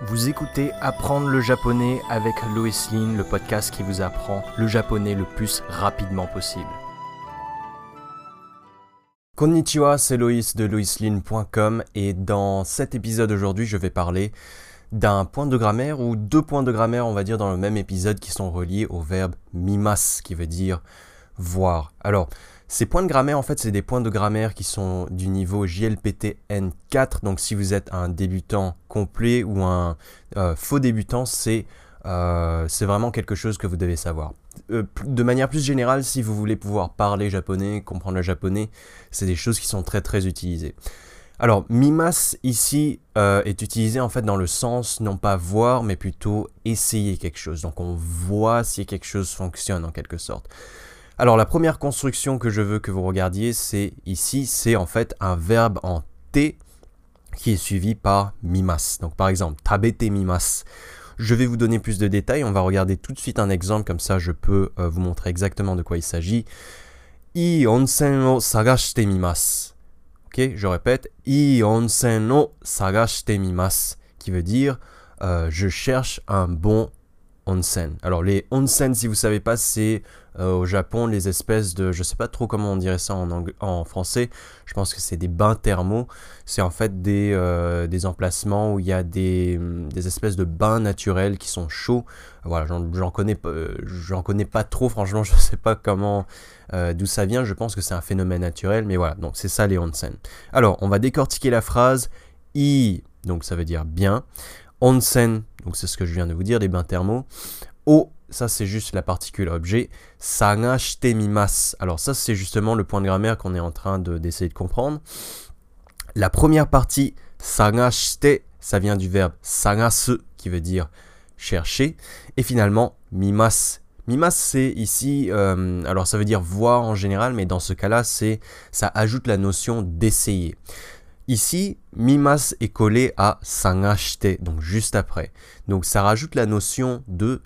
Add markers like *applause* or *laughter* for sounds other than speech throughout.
Vous écoutez Apprendre le japonais avec Lois Lin, le podcast qui vous apprend le japonais le plus rapidement possible. Konnichiwa, c'est Loïs de loislin.com et dans cet épisode aujourd'hui, je vais parler d'un point de grammaire ou deux points de grammaire, on va dire, dans le même épisode qui sont reliés au verbe mimas, qui veut dire voir. Alors, ces points de grammaire, en fait, c'est des points de grammaire qui sont du niveau JLPT N4. Donc, si vous êtes un débutant complet ou un euh, faux débutant, euh, c'est vraiment quelque chose que vous devez savoir. Euh, de manière plus générale, si vous voulez pouvoir parler japonais, comprendre le japonais, c'est des choses qui sont très très utilisées. Alors, mimas ici est utilisé en fait dans le sens non pas voir, mais plutôt essayer quelque chose. Donc, on voit si quelque chose fonctionne en quelque sorte. Alors la première construction que je veux que vous regardiez, c'est ici, c'est en fait un verbe en T qui est suivi par mimas. Donc par exemple, tabete mimas. Je vais vous donner plus de détails, on va regarder tout de suite un exemple, comme ça je peux euh, vous montrer exactement de quoi il s'agit. I onsen o sagashite mimas. Ok, je répète, I onsen o sagashite mimas, qui veut dire euh, je cherche un bon onsen. Alors les onsen, si vous savez pas, c'est euh, au Japon les espèces de, je sais pas trop comment on dirait ça en, français. Je pense que c'est des bains thermaux. C'est en fait des, euh, des emplacements où il y a des, des, espèces de bains naturels qui sont chauds. Voilà, j'en connais, euh, j'en connais pas trop. Franchement, *laughs* je sais pas comment, d'où ça vient. Je pense que c'est un phénomène naturel, mais voilà. Donc c'est ça les onsen. Alors on va décortiquer la phrase i. Donc ça veut dire bien. Onsen, donc c'est ce que je viens de vous dire, des bains thermaux. O, ça c'est juste la particule objet. Mimas. Alors ça c'est justement le point de grammaire qu'on est en train d'essayer de, comprendre. La première partie, sagashite, ça vient du verbe qui veut dire chercher. Et finalement, mimas. Mimas, c'est ici, euh, alors ça veut dire voir en général, mais dans ce cas-là, c'est ça ajoute la notion d'essayer. Ici, mimas est collé à sangashite, donc juste après. Donc ça rajoute la notion de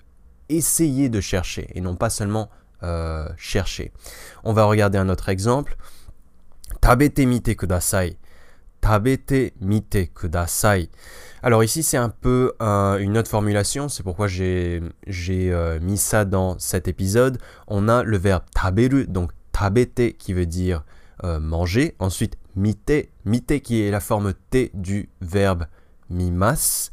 essayer de chercher et non pas seulement euh, chercher. On va regarder un autre exemple. Tabete mite kudasai. Tabete mite kudasai. Alors ici c'est un peu une autre formulation, c'est pourquoi j'ai euh, mis ça dans cet épisode. On a le verbe taberu, donc tabete qui veut dire euh, manger. Ensuite mite, mite qui est la forme T du verbe mimas.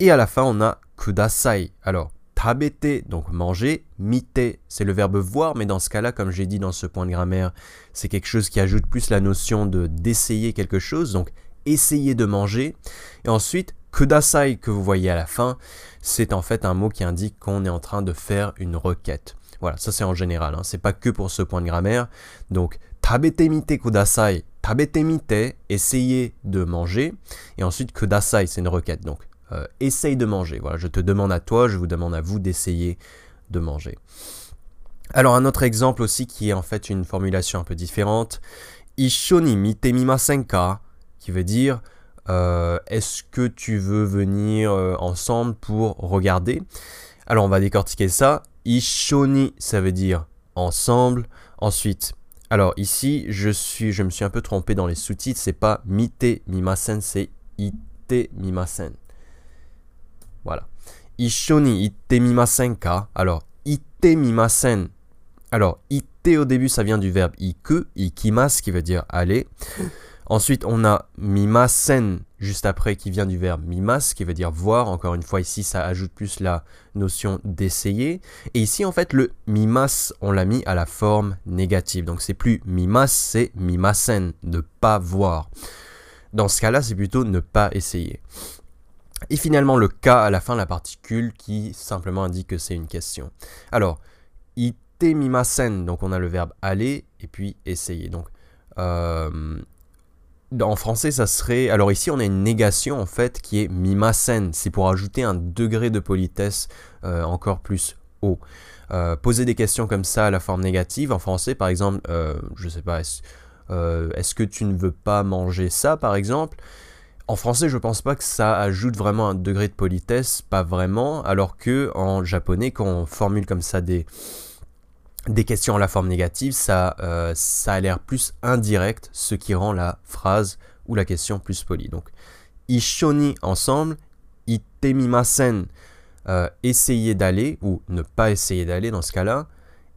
Et à la fin, on a kudasai. Alors, tabete, donc manger, mite, c'est le verbe voir, mais dans ce cas-là, comme j'ai dit dans ce point de grammaire, c'est quelque chose qui ajoute plus la notion de d'essayer quelque chose, donc essayer de manger. Et ensuite, kudasai que vous voyez à la fin, c'est en fait un mot qui indique qu'on est en train de faire une requête. Voilà, ça c'est en général, hein. c'est pas que pour ce point de grammaire. Donc, tabete mite kudasai, tabete mite, essayer de manger. Et ensuite, kudasai, c'est une requête. Donc, euh, essaye de manger. Voilà, je te demande à toi, je vous demande à vous d'essayer de manger. Alors, un autre exemple aussi qui est en fait une formulation un peu différente. Ishoni mite mimasen qui veut dire euh, est-ce que tu veux venir euh, ensemble pour regarder? Alors, on va décortiquer ça. Ishoni, ça veut dire ensemble. Ensuite, alors ici, je, suis, je me suis un peu trompé dans les sous-titres. C'est pas mite mimasen, c'est ite mimasen. Voilà. Ishoni ite mimasen ka. Alors, ite mimasen. Alors, ite au début, ça vient du verbe iku, ikimas, qui veut dire aller. Ensuite, on a mimasen juste après qui vient du verbe mimas qui veut dire voir. Encore une fois, ici, ça ajoute plus la notion d'essayer. Et ici, en fait, le mimas, on l'a mis à la forme négative. Donc, c'est plus mimas, c'est mimasen, ne pas voir. Dans ce cas-là, c'est plutôt ne pas essayer. Et finalement, le cas à la fin, la particule qui simplement indique que c'est une question. Alors, ite mimasen, donc on a le verbe aller et puis essayer. Donc, euh, en français, ça serait. Alors ici, on a une négation en fait qui est mimasen. C'est pour ajouter un degré de politesse euh, encore plus haut. Euh, poser des questions comme ça à la forme négative en français, par exemple, je sais pas, est-ce que tu ne veux pas manger ça, par exemple? En français, je pense pas que ça ajoute vraiment un degré de politesse, pas vraiment, alors que en japonais, quand on formule comme ça des questions en la forme négative, ça, euh, ça a l'air plus indirect, ce qui rend la phrase ou la question plus polie. Donc, ishoni ensemble, itemimasen, euh, essayer d'aller ou ne pas essayer d'aller dans ce cas-là.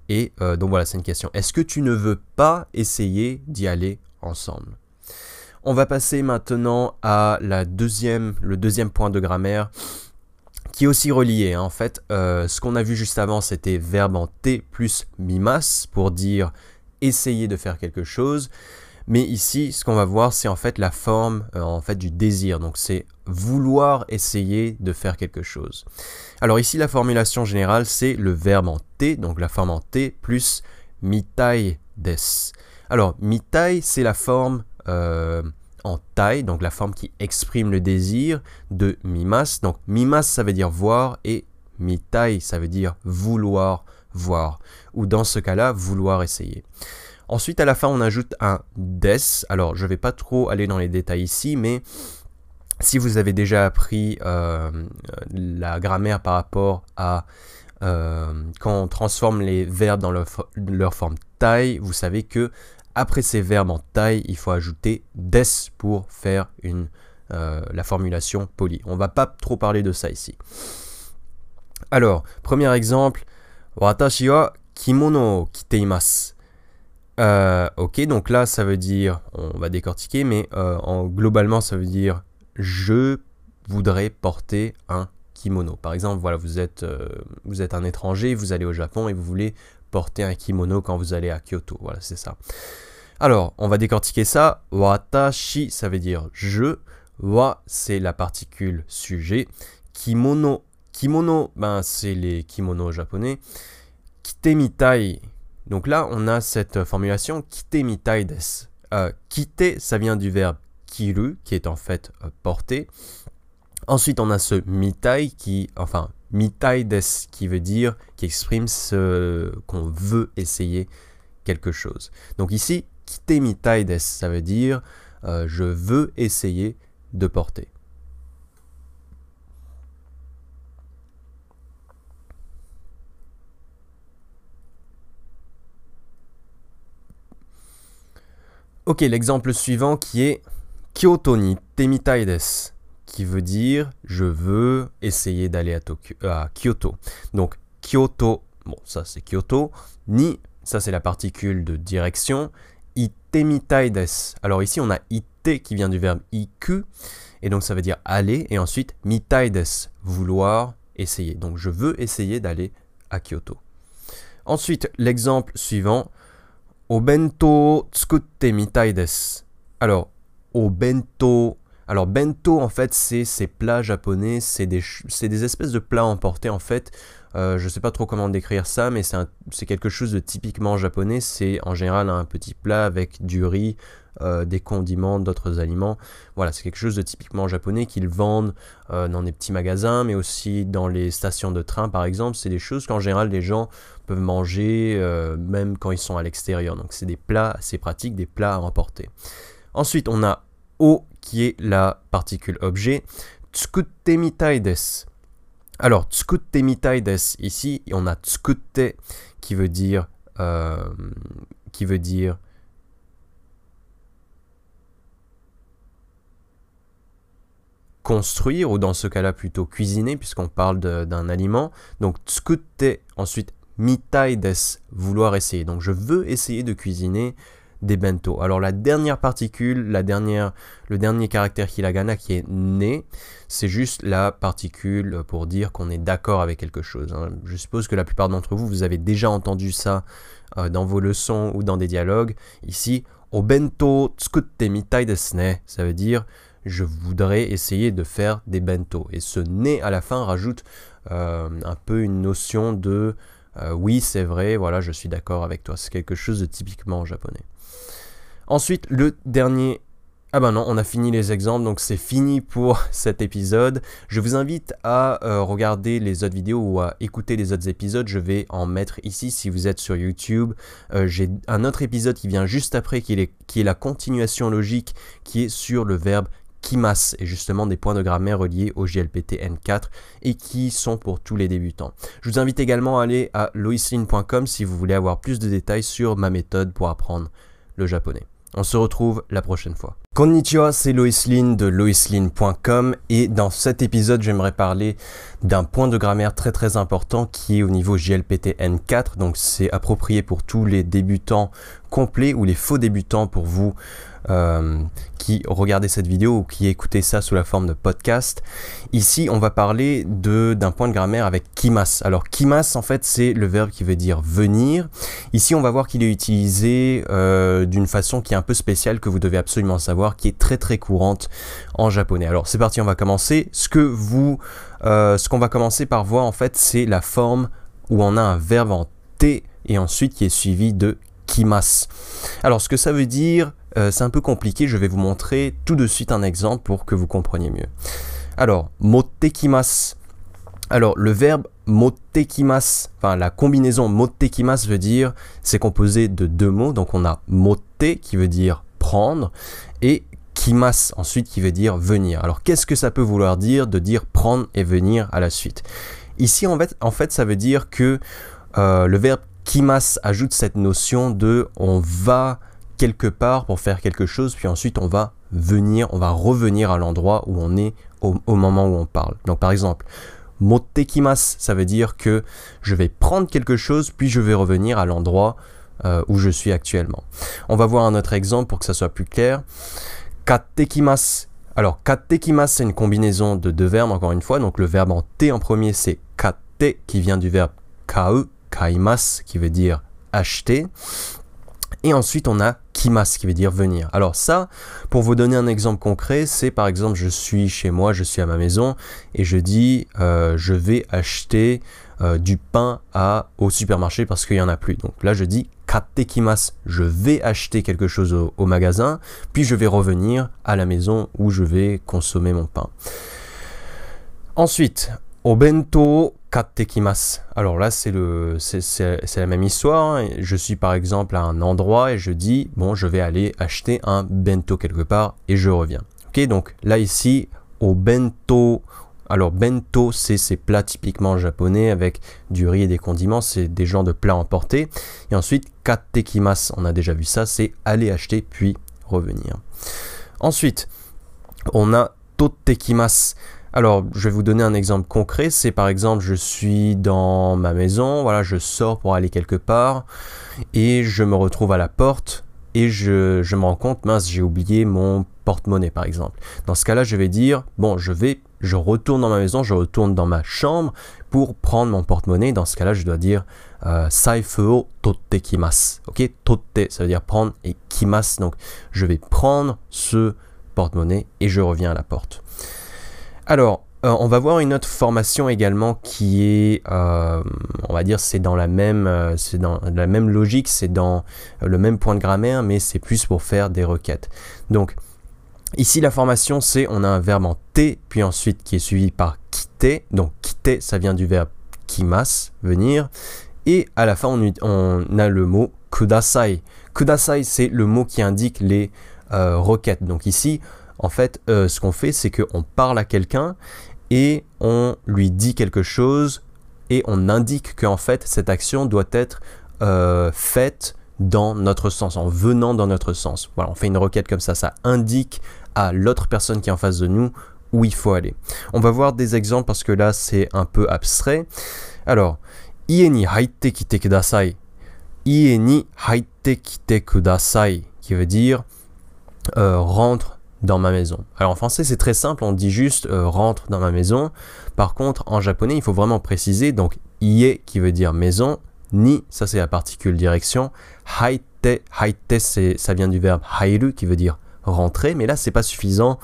Et euh, donc voilà, c'est une question. Est-ce que tu ne veux pas essayer d'y aller ensemble? On va passer maintenant à la deuxième, le deuxième point de grammaire qui est aussi relié. Hein. En fait, euh, ce qu'on a vu juste avant, c'était verbe en T plus mimas pour dire essayer de faire quelque chose. Mais ici, ce qu'on va voir, c'est en fait la forme euh, du désir. Donc c'est vouloir essayer de faire quelque chose. Alors ici, la formulation générale, c'est le verbe en T, donc la forme en T plus mitai des. Alors mitai, c'est la forme euh, en tai, donc la forme qui exprime le désir de mimas. Donc mimas, ça veut dire voir et mitai, ça veut dire vouloir voir. Ou dans ce cas-là, vouloir essayer. Ensuite, à la fin, on ajoute un des. Alors, je ne vais pas trop aller dans les détails ici, mais si vous avez déjà appris euh, la grammaire par rapport à euh, quand on transforme les verbes dans leur, forme taille, vous savez que après ces verbes en taille, il faut ajouter des pour faire euh, la formulation polie. On va pas trop parler de ça ici. Alors, premier exemple, watashi wa kimono kiteimasu. Euh, ok, donc là, ça veut dire, on va décortiquer, mais euh, en, globalement, ça veut dire je voudrais porter un kimono. Par exemple, voilà, vous êtes, euh, vous êtes un étranger, vous allez au Japon et vous voulez porter un kimono quand vous allez à Kyoto. Voilà, c'est ça. Alors, on va décortiquer ça. Watashi, ça veut dire je. Wa, c'est la particule sujet. Kimono, kimono, ben, c'est les kimonos japonais. Kitemitai, donc là, on a cette formulation kite mitai des. Euh, kite, ça vient du verbe kiru, qui est en fait euh, porter. Ensuite, on a ce mitai qui, enfin, mitai des, qui veut dire, qui exprime ce qu'on veut essayer quelque chose. Donc ici, kite mitai des, ça veut dire euh, je veux essayer de porter. Ok, l'exemple suivant qui est Kyoto ni temitai desu, qui veut dire je veux essayer d'aller à, à Kyoto. Donc Kyoto, bon ça c'est Kyoto, ni, ça c'est la particule de direction, itemitai desu. Alors ici on a ite qui vient du verbe iku, et donc ça veut dire aller, et ensuite mitai desu, vouloir, essayer. Donc je veux essayer d'aller à Kyoto. Ensuite, l'exemple suivant, au bento tsukutte mitai desu. Alors, au bento. Alors, bento, en fait, c'est ces plats japonais, c'est des, des, espèces de plats emportés, en fait. Euh, je ne sais pas trop comment décrire ça, mais c'est quelque chose de typiquement japonais. C'est en général un petit plat avec du riz, euh, des condiments, d'autres aliments. Voilà, c'est quelque chose de typiquement japonais qu'ils vendent euh, dans des petits magasins, mais aussi dans les stations de train, par exemple. C'est des choses qu'en général les gens peuvent manger euh, même quand ils sont à l'extérieur. Donc c'est des plats assez pratiques, des plats à emporter. Ensuite, on a O qui est la particule objet. Tsukutte mitai desu. Alors, tsukutte mitai desu, ici, on a tsukutte qui veut dire, qui veut dire construire, ou dans ce cas-là plutôt cuisiner, puisqu'on parle d'un aliment. Donc tsukute, ensuite mitai des, vouloir essayer. Donc je veux essayer de cuisiner des bento. Alors la dernière particule, la dernière, le dernier caractère hiragana qui est né, c'est juste la particule pour dire qu'on est d'accord avec quelque chose. Hein. Je suppose que la plupart d'entre vous, vous avez déjà entendu ça euh, dans vos leçons ou dans des dialogues. Ici, o bento tsukute mitai desu ne, ça veut dire je voudrais essayer de faire des bento. Et ce né à la fin rajoute euh, un peu une notion de euh, oui, c'est vrai, voilà, je suis d'accord avec toi. C'est quelque chose de typiquement japonais. Ensuite, le dernier. Ah ben non, on a fini les exemples, donc c'est fini pour *laughs* cet épisode. Je vous invite à euh, regarder les autres vidéos ou à écouter les autres épisodes. Je vais en mettre ici si vous êtes sur YouTube. J'ai un autre épisode qui vient juste après, qui est, qui est la continuation logique, qui est sur le verbe Kimas et justement des points de grammaire reliés au JLPT N4 et qui sont pour tous les débutants. Je vous invite également à aller à loislin.com si vous voulez avoir plus de détails sur ma méthode pour apprendre le japonais. On se retrouve la prochaine fois. Konnichiwa, c'est Loislin de loislin.com et dans cet épisode, j'aimerais parler d'un point de grammaire très très important qui est au niveau JLPT N4. Donc c'est approprié pour tous les débutants complets ou les faux débutants pour vous euh, qui regardez cette vidéo ou qui écoutez ça sous la forme de podcast. Ici, on va parler d'un point de grammaire avec kimas. Alors, kimas, en fait, c'est le verbe qui veut dire venir. Ici, on va voir qu'il est utilisé euh, d'une façon qui est un peu spéciale que vous devez absolument savoir, qui est très très courante en japonais. Alors, c'est parti, on va commencer. Ce que vous, euh, ce qu'on va commencer par voir, en fait, c'est la forme où on a un verbe en T et ensuite qui est suivi de kimas. Alors, ce que ça veut dire, euh, c'est un peu compliqué, je vais vous montrer tout de suite un exemple pour que vous compreniez mieux. Alors, mottekimas. Alors, le verbe mottekimas, enfin la combinaison mottekimas veut dire, c'est composé de deux mots, donc on a motte qui veut dire prendre et kimas ensuite qui veut dire venir. Alors, qu'est-ce que ça peut vouloir dire de dire prendre et venir à la suite? Ici, en fait, en fait, ça veut dire que euh, le verbe kimas ajoute cette notion de on va quelque part pour faire quelque chose, puis ensuite on va venir, on va revenir à l'endroit où on est au, moment où on parle. Donc par exemple, motekimas, ça veut dire que je vais prendre quelque chose, puis je vais revenir à l'endroit euh, où je suis actuellement. On va voir un autre exemple pour que ça soit plus clair. Kattekimas. Alors, kattekimas, c'est une combinaison de deux verbes, encore une fois. Donc, le verbe en T en premier, c'est katte, qui vient du verbe kau, kaimas, qui veut dire acheter. Et ensuite, on a kimas, qui veut dire venir. Alors ça, pour vous donner un exemple concret, c'est par exemple, je suis chez moi, je suis à ma maison, et je dis, euh, je vais acheter euh, du pain au supermarché parce qu'il n'y en a plus. Donc là, je dis katekimas, je vais acheter quelque chose au, au magasin, puis je vais revenir à la maison où je vais consommer mon pain. Ensuite, Obento kattekimasu. Alors là, c'est le, c'est, la même histoire. Hein. Je suis par exemple à un endroit et je dis, bon, je vais aller acheter un bento quelque part et je reviens. Ok, donc là ici, au bento. Alors bento, c'est ces plats typiquement japonais avec du riz et des condiments. C'est des genres de plats emportés. Et ensuite, kattekimasu, on a déjà vu ça, c'est aller acheter puis revenir. Ensuite, on a totekimasu. Alors, je vais vous donner un exemple concret. C'est par exemple, je suis dans ma maison, voilà, je sors pour aller quelque part et je me retrouve à la porte et je, me rends compte, mince, j'ai oublié mon porte-monnaie par exemple. Dans ce cas-là, je vais dire, bon, je vais, je retourne dans ma maison, je retourne dans ma chambre pour prendre mon porte-monnaie. Dans ce cas-là, je dois dire euh, saifu o totte kimasu. Ok, totte, ça veut dire prendre et kimasu. Donc, je vais prendre ce porte-monnaie et je reviens à la porte. Alors, euh, on va voir une autre formation également qui est, euh, on va dire, c'est dans la même, euh, dans la même logique, c'est dans le même point de grammaire, mais c'est plus pour faire des requêtes. Donc, ici la formation, c'est on a un verbe en t, puis ensuite qui est suivi par quitter. Donc, quitter, ça vient du verbe kimas, venir, et à la fin, on a le mot kudasai. Kudasai, c'est le mot qui indique les requêtes. Donc ici, en fait, euh, ce qu'on fait, c'est qu'on parle à quelqu'un et on lui dit quelque chose et on indique qu'en fait, cette action doit être euh, faite dans notre sens, en venant dans notre sens. Voilà, on fait une requête comme ça, ça indique à l'autre personne qui est en face de nous où il faut aller. On va voir des exemples parce que là, c'est un peu abstrait. Alors, ie ni haite kite kudasai. Ie ni qui veut dire euh, rentre dans ma maison. Alors en français c'est très simple, on dit juste euh, rentre dans ma maison. Par contre en japonais il faut vraiment préciser, donc ie qui veut dire maison, ni ça c'est la particule direction, haite, haite ça vient du verbe hairu qui veut dire rentrer, mais là c'est pas suffisant,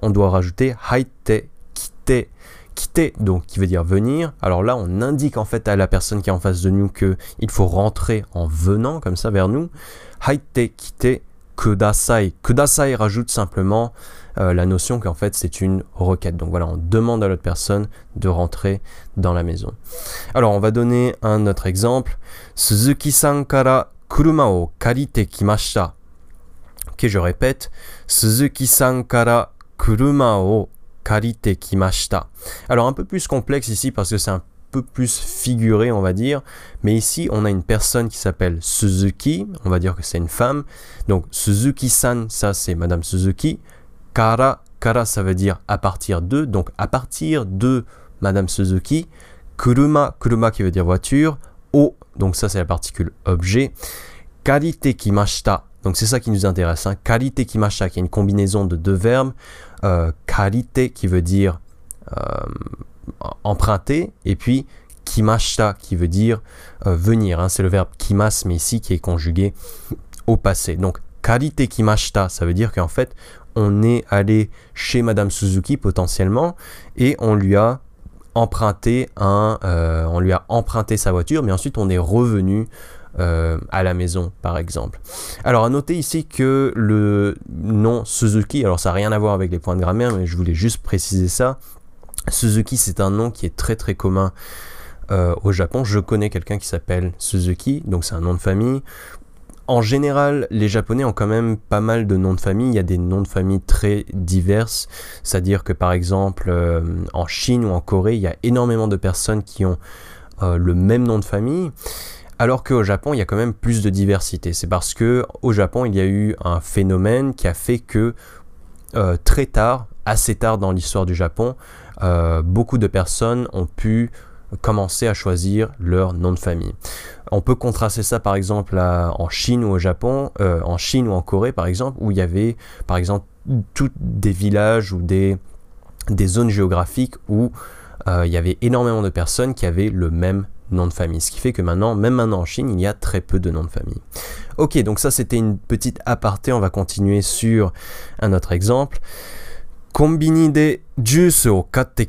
on doit rajouter haite, quitter, quitter donc qui veut dire venir. Alors là on indique en fait à la personne qui est en face de nous que il faut rentrer en venant comme ça vers nous. Haite, quitter kudasai. Kudasai rajoute simplement euh, la notion qu'en fait c'est une requête. Donc voilà, on demande à l'autre personne de rentrer dans la maison. Alors on va donner un autre exemple. Suzuki-san kara kuruma o karite kimashita. Ok, je répète. Suzuki-san kara kuruma o karite kimashita. Alors un peu plus complexe ici parce que c'est un peu plus figuré, on va dire. Mais ici, on a une personne qui s'appelle Suzuki, on va dire que c'est une femme. Donc Suzuki-san, ça c'est Madame Suzuki. Kara, kara, ça veut dire à partir de. Donc à partir de Madame Suzuki. Kuruma, kuruma qui veut dire voiture. O, donc ça c'est la particule objet. Karite kimashita, donc c'est ça qui nous intéresse. Hein. Karite kimashita, qui est une combinaison de deux verbes. Euh, qui veut dire euh, emprunter, et puis kimashita qui veut dire euh, venir. Hein. C'est le verbe kimas, mais ici qui est conjugué au passé. Donc karite kimashita, ça veut dire qu'en fait, on est allé chez Madame Suzuki potentiellement, et on lui a emprunté un, euh, on lui a emprunté sa voiture, mais ensuite on est revenu euh, à la maison, par exemple. Alors à noter ici que le nom Suzuki, alors ça n'a rien à voir avec les points de grammaire, mais je voulais juste préciser ça. Suzuki, c'est un nom qui est très très commun euh, au Japon. Je connais quelqu'un qui s'appelle Suzuki, donc c'est un nom de famille. En général, les Japonais ont quand même pas mal de noms de famille. Il y a des noms de famille très diverses. C'est-à-dire que par exemple, euh, en Chine ou en Corée, il y a énormément de personnes qui ont euh, le même nom de famille. Alors qu'au Japon, il y a quand même plus de diversité. C'est parce que au Japon, il y a eu un phénomène qui a fait que très tard, assez tard dans l'histoire du Japon, beaucoup de personnes ont pu commencer à choisir leur nom de famille. On peut contraster ça par exemple en Chine ou au Japon, euh, en Chine ou en Corée par exemple, où il y avait par exemple tous des villages ou des, des zones géographiques où euh, il y avait énormément de personnes qui avaient le même nom de famille. Ce qui fait que maintenant, même maintenant en Chine, il y a très peu de noms de famille. Ok, donc ça c'était une petite aparté, on va continuer sur un autre exemple. Kombini de juice o katte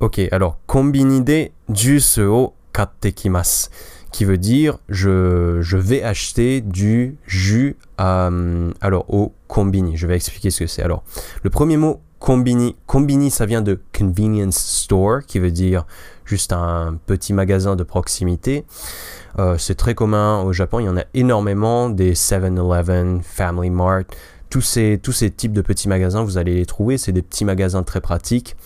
Ok, alors combini de juice o kattekimasu qui veut dire je, je vais acheter du jus euh, alors au combini. Je vais expliquer ce que c'est. Alors, le premier mot combini, combini ça vient de convenience store qui veut dire juste un petit magasin de proximité. Euh, c'est très commun au Japon, il y en a énormément des 7-Eleven, Family Mart, tous ces, types de petits magasins, vous allez les trouver, c'est des petits magasins très pratiques.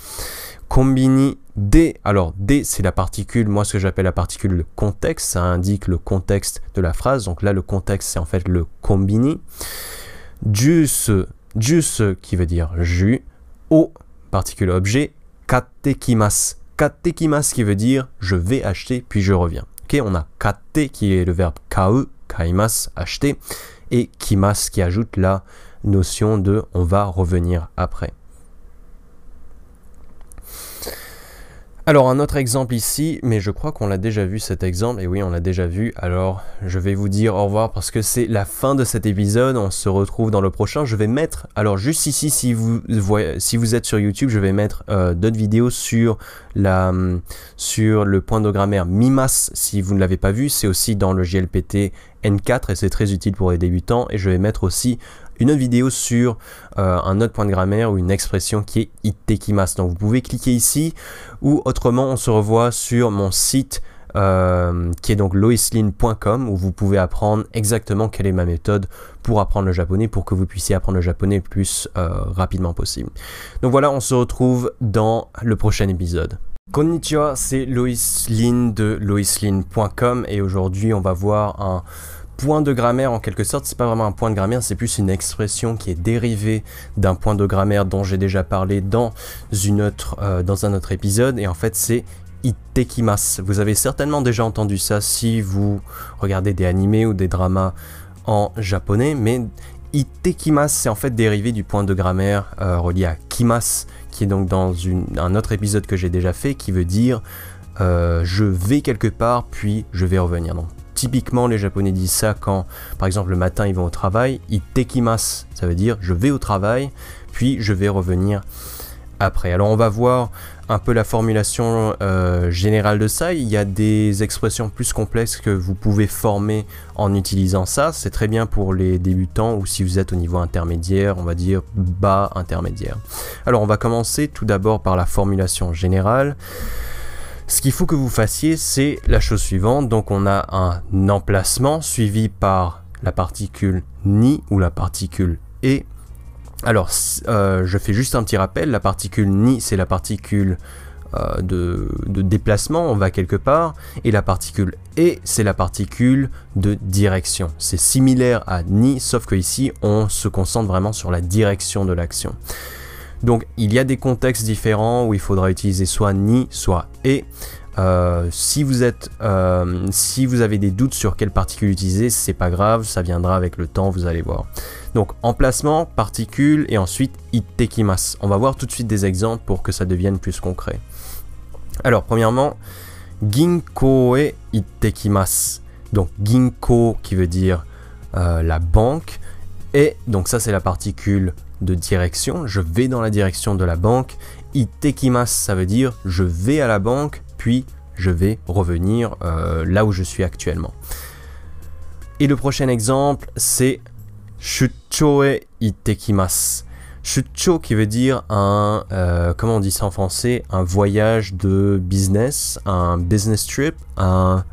Combini D, alors D c'est la particule, moi ce que j'appelle la particule contexte, ça indique le contexte de la phrase, donc là le contexte c'est en fait le combini. Jus, jus qui veut dire jus, O, particule objet, katekimas, katekimas qui veut dire je vais acheter puis je reviens. Ok, on a kate qui est le verbe kau, kaimas, acheter, et kimas qui ajoute la notion de on va revenir après. Alors un autre exemple ici, mais je crois qu'on l'a déjà vu cet exemple, et oui on l'a déjà vu, alors je vais vous dire au revoir parce que c'est la fin de cet épisode, on se retrouve dans le prochain, je vais mettre, alors juste ici si vous, êtes sur YouTube, je vais mettre euh, d'autres vidéos sur, la, sur le point de grammaire MIMAS si vous ne l'avez pas vu, c'est aussi dans le GLPT N4 et c'est très utile pour les débutants, et je vais mettre aussi une autre vidéo sur euh, un autre point de grammaire ou une expression qui est itekimas. Donc vous pouvez cliquer ici ou autrement on se revoit sur mon site euh, qui est donc loisline.com où vous pouvez apprendre exactement quelle est ma méthode pour apprendre le japonais pour que vous puissiez apprendre le japonais le plus euh, rapidement possible. Donc voilà, on se retrouve dans le prochain épisode. Konnichiwa, c'est Loisline de loisline.com et aujourd'hui on va voir un point de grammaire en quelque sorte, c'est pas vraiment un point de grammaire, c'est plus une expression qui est dérivée d'un point de grammaire dont j'ai déjà parlé dans, une autre, euh, dans un autre épisode, et en fait c'est itekimas. Vous avez certainement déjà entendu ça si vous regardez des animés ou des dramas en japonais, mais itekimas c'est en fait dérivé du point de grammaire euh, relié à kimas, qui est donc dans un autre épisode que j'ai déjà fait, qui veut dire euh, je vais quelque part puis je vais revenir. Typiquement, les Japonais disent ça quand, par exemple, le matin ils vont au travail, itekimasu, ça veut dire je vais au travail, puis je vais revenir après. Alors on va voir un peu la formulation euh, générale de ça. Il y a des expressions plus complexes que vous pouvez former en utilisant ça. C'est très bien pour les débutants ou si vous êtes au niveau intermédiaire, on va dire bas intermédiaire. Alors on va commencer tout d'abord par la formulation générale. Ce qu'il faut que vous fassiez, c'est la chose suivante. Donc on a un emplacement suivi par la particule ni ou la particule et. Alors, euh, je fais juste un petit rappel. La particule ni, c'est la particule euh, de, déplacement, on va quelque part, et la particule et, c'est la particule de direction. C'est similaire à ni, sauf que ici, on se concentre vraiment sur la direction de l'action. Donc, il y a des contextes différents où il faudra utiliser soit ni, soit et. Euh, si vous êtes, euh, si vous avez des doutes sur quelle particule utiliser, c'est pas grave, ça viendra avec le temps, vous allez voir. Donc emplacement, particule et ensuite itekimasu. On va voir tout de suite des exemples pour que ça devienne plus concret. Alors premièrement, ginko e itekimasu. Donc ginko qui veut dire euh, la banque et donc ça c'est la particule de direction. Je vais dans la direction de la banque. Itekimasu ça veut dire je vais à la banque puis je vais revenir euh, là où je suis actuellement. Et le prochain exemple, c'est Shuchoe itekimasu. Shucho qui veut dire un, euh, comment on dit ça en français, un voyage de business, un business trip, un...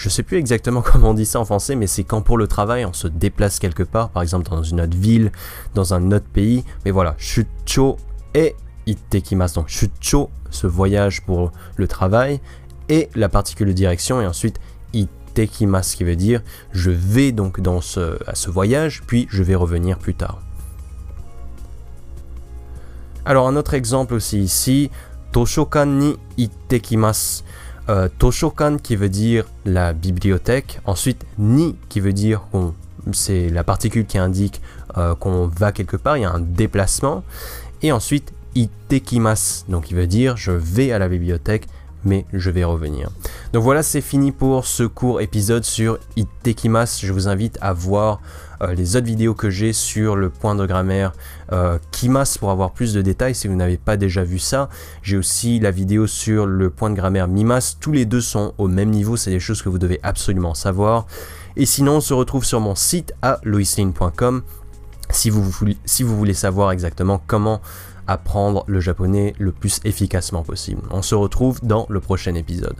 Je sais plus exactement *laughs* comment on dit ça en français, mais c'est quand pour le travail on se déplace quelque part, par exemple dans une autre ville, dans un autre pays. Mais voilà, Shucho et itekimasu. Donc Shucho ce voyage pour le travail et la particule direction et ensuite itekimasu qui veut dire je vais donc dans ce, à ce voyage puis je vais revenir plus tard. Alors un autre exemple aussi ici, toshokan ni itekimasu. Euh, toshokan qui veut dire la bibliothèque, ensuite ni qui veut dire qu'on c'est la particule qui indique euh, qu'on va quelque part, il y a un déplacement, et ensuite itekimasu, donc il veut dire je vais à la bibliothèque, mais je vais revenir. Donc voilà, c'est fini pour ce court épisode sur itekimasu. Je vous invite à voir euh, les autres vidéos que j'ai sur le point de grammaire euh, kimas pour avoir plus de détails si vous n'avez pas déjà vu ça. J'ai aussi la vidéo sur le point de grammaire mimas. Tous les deux sont au même niveau, c'est des choses que vous devez absolument savoir. Et sinon, on se retrouve sur mon site à vous, si vous voulez savoir exactement comment apprendre le japonais le plus efficacement possible. On se retrouve dans le prochain épisode.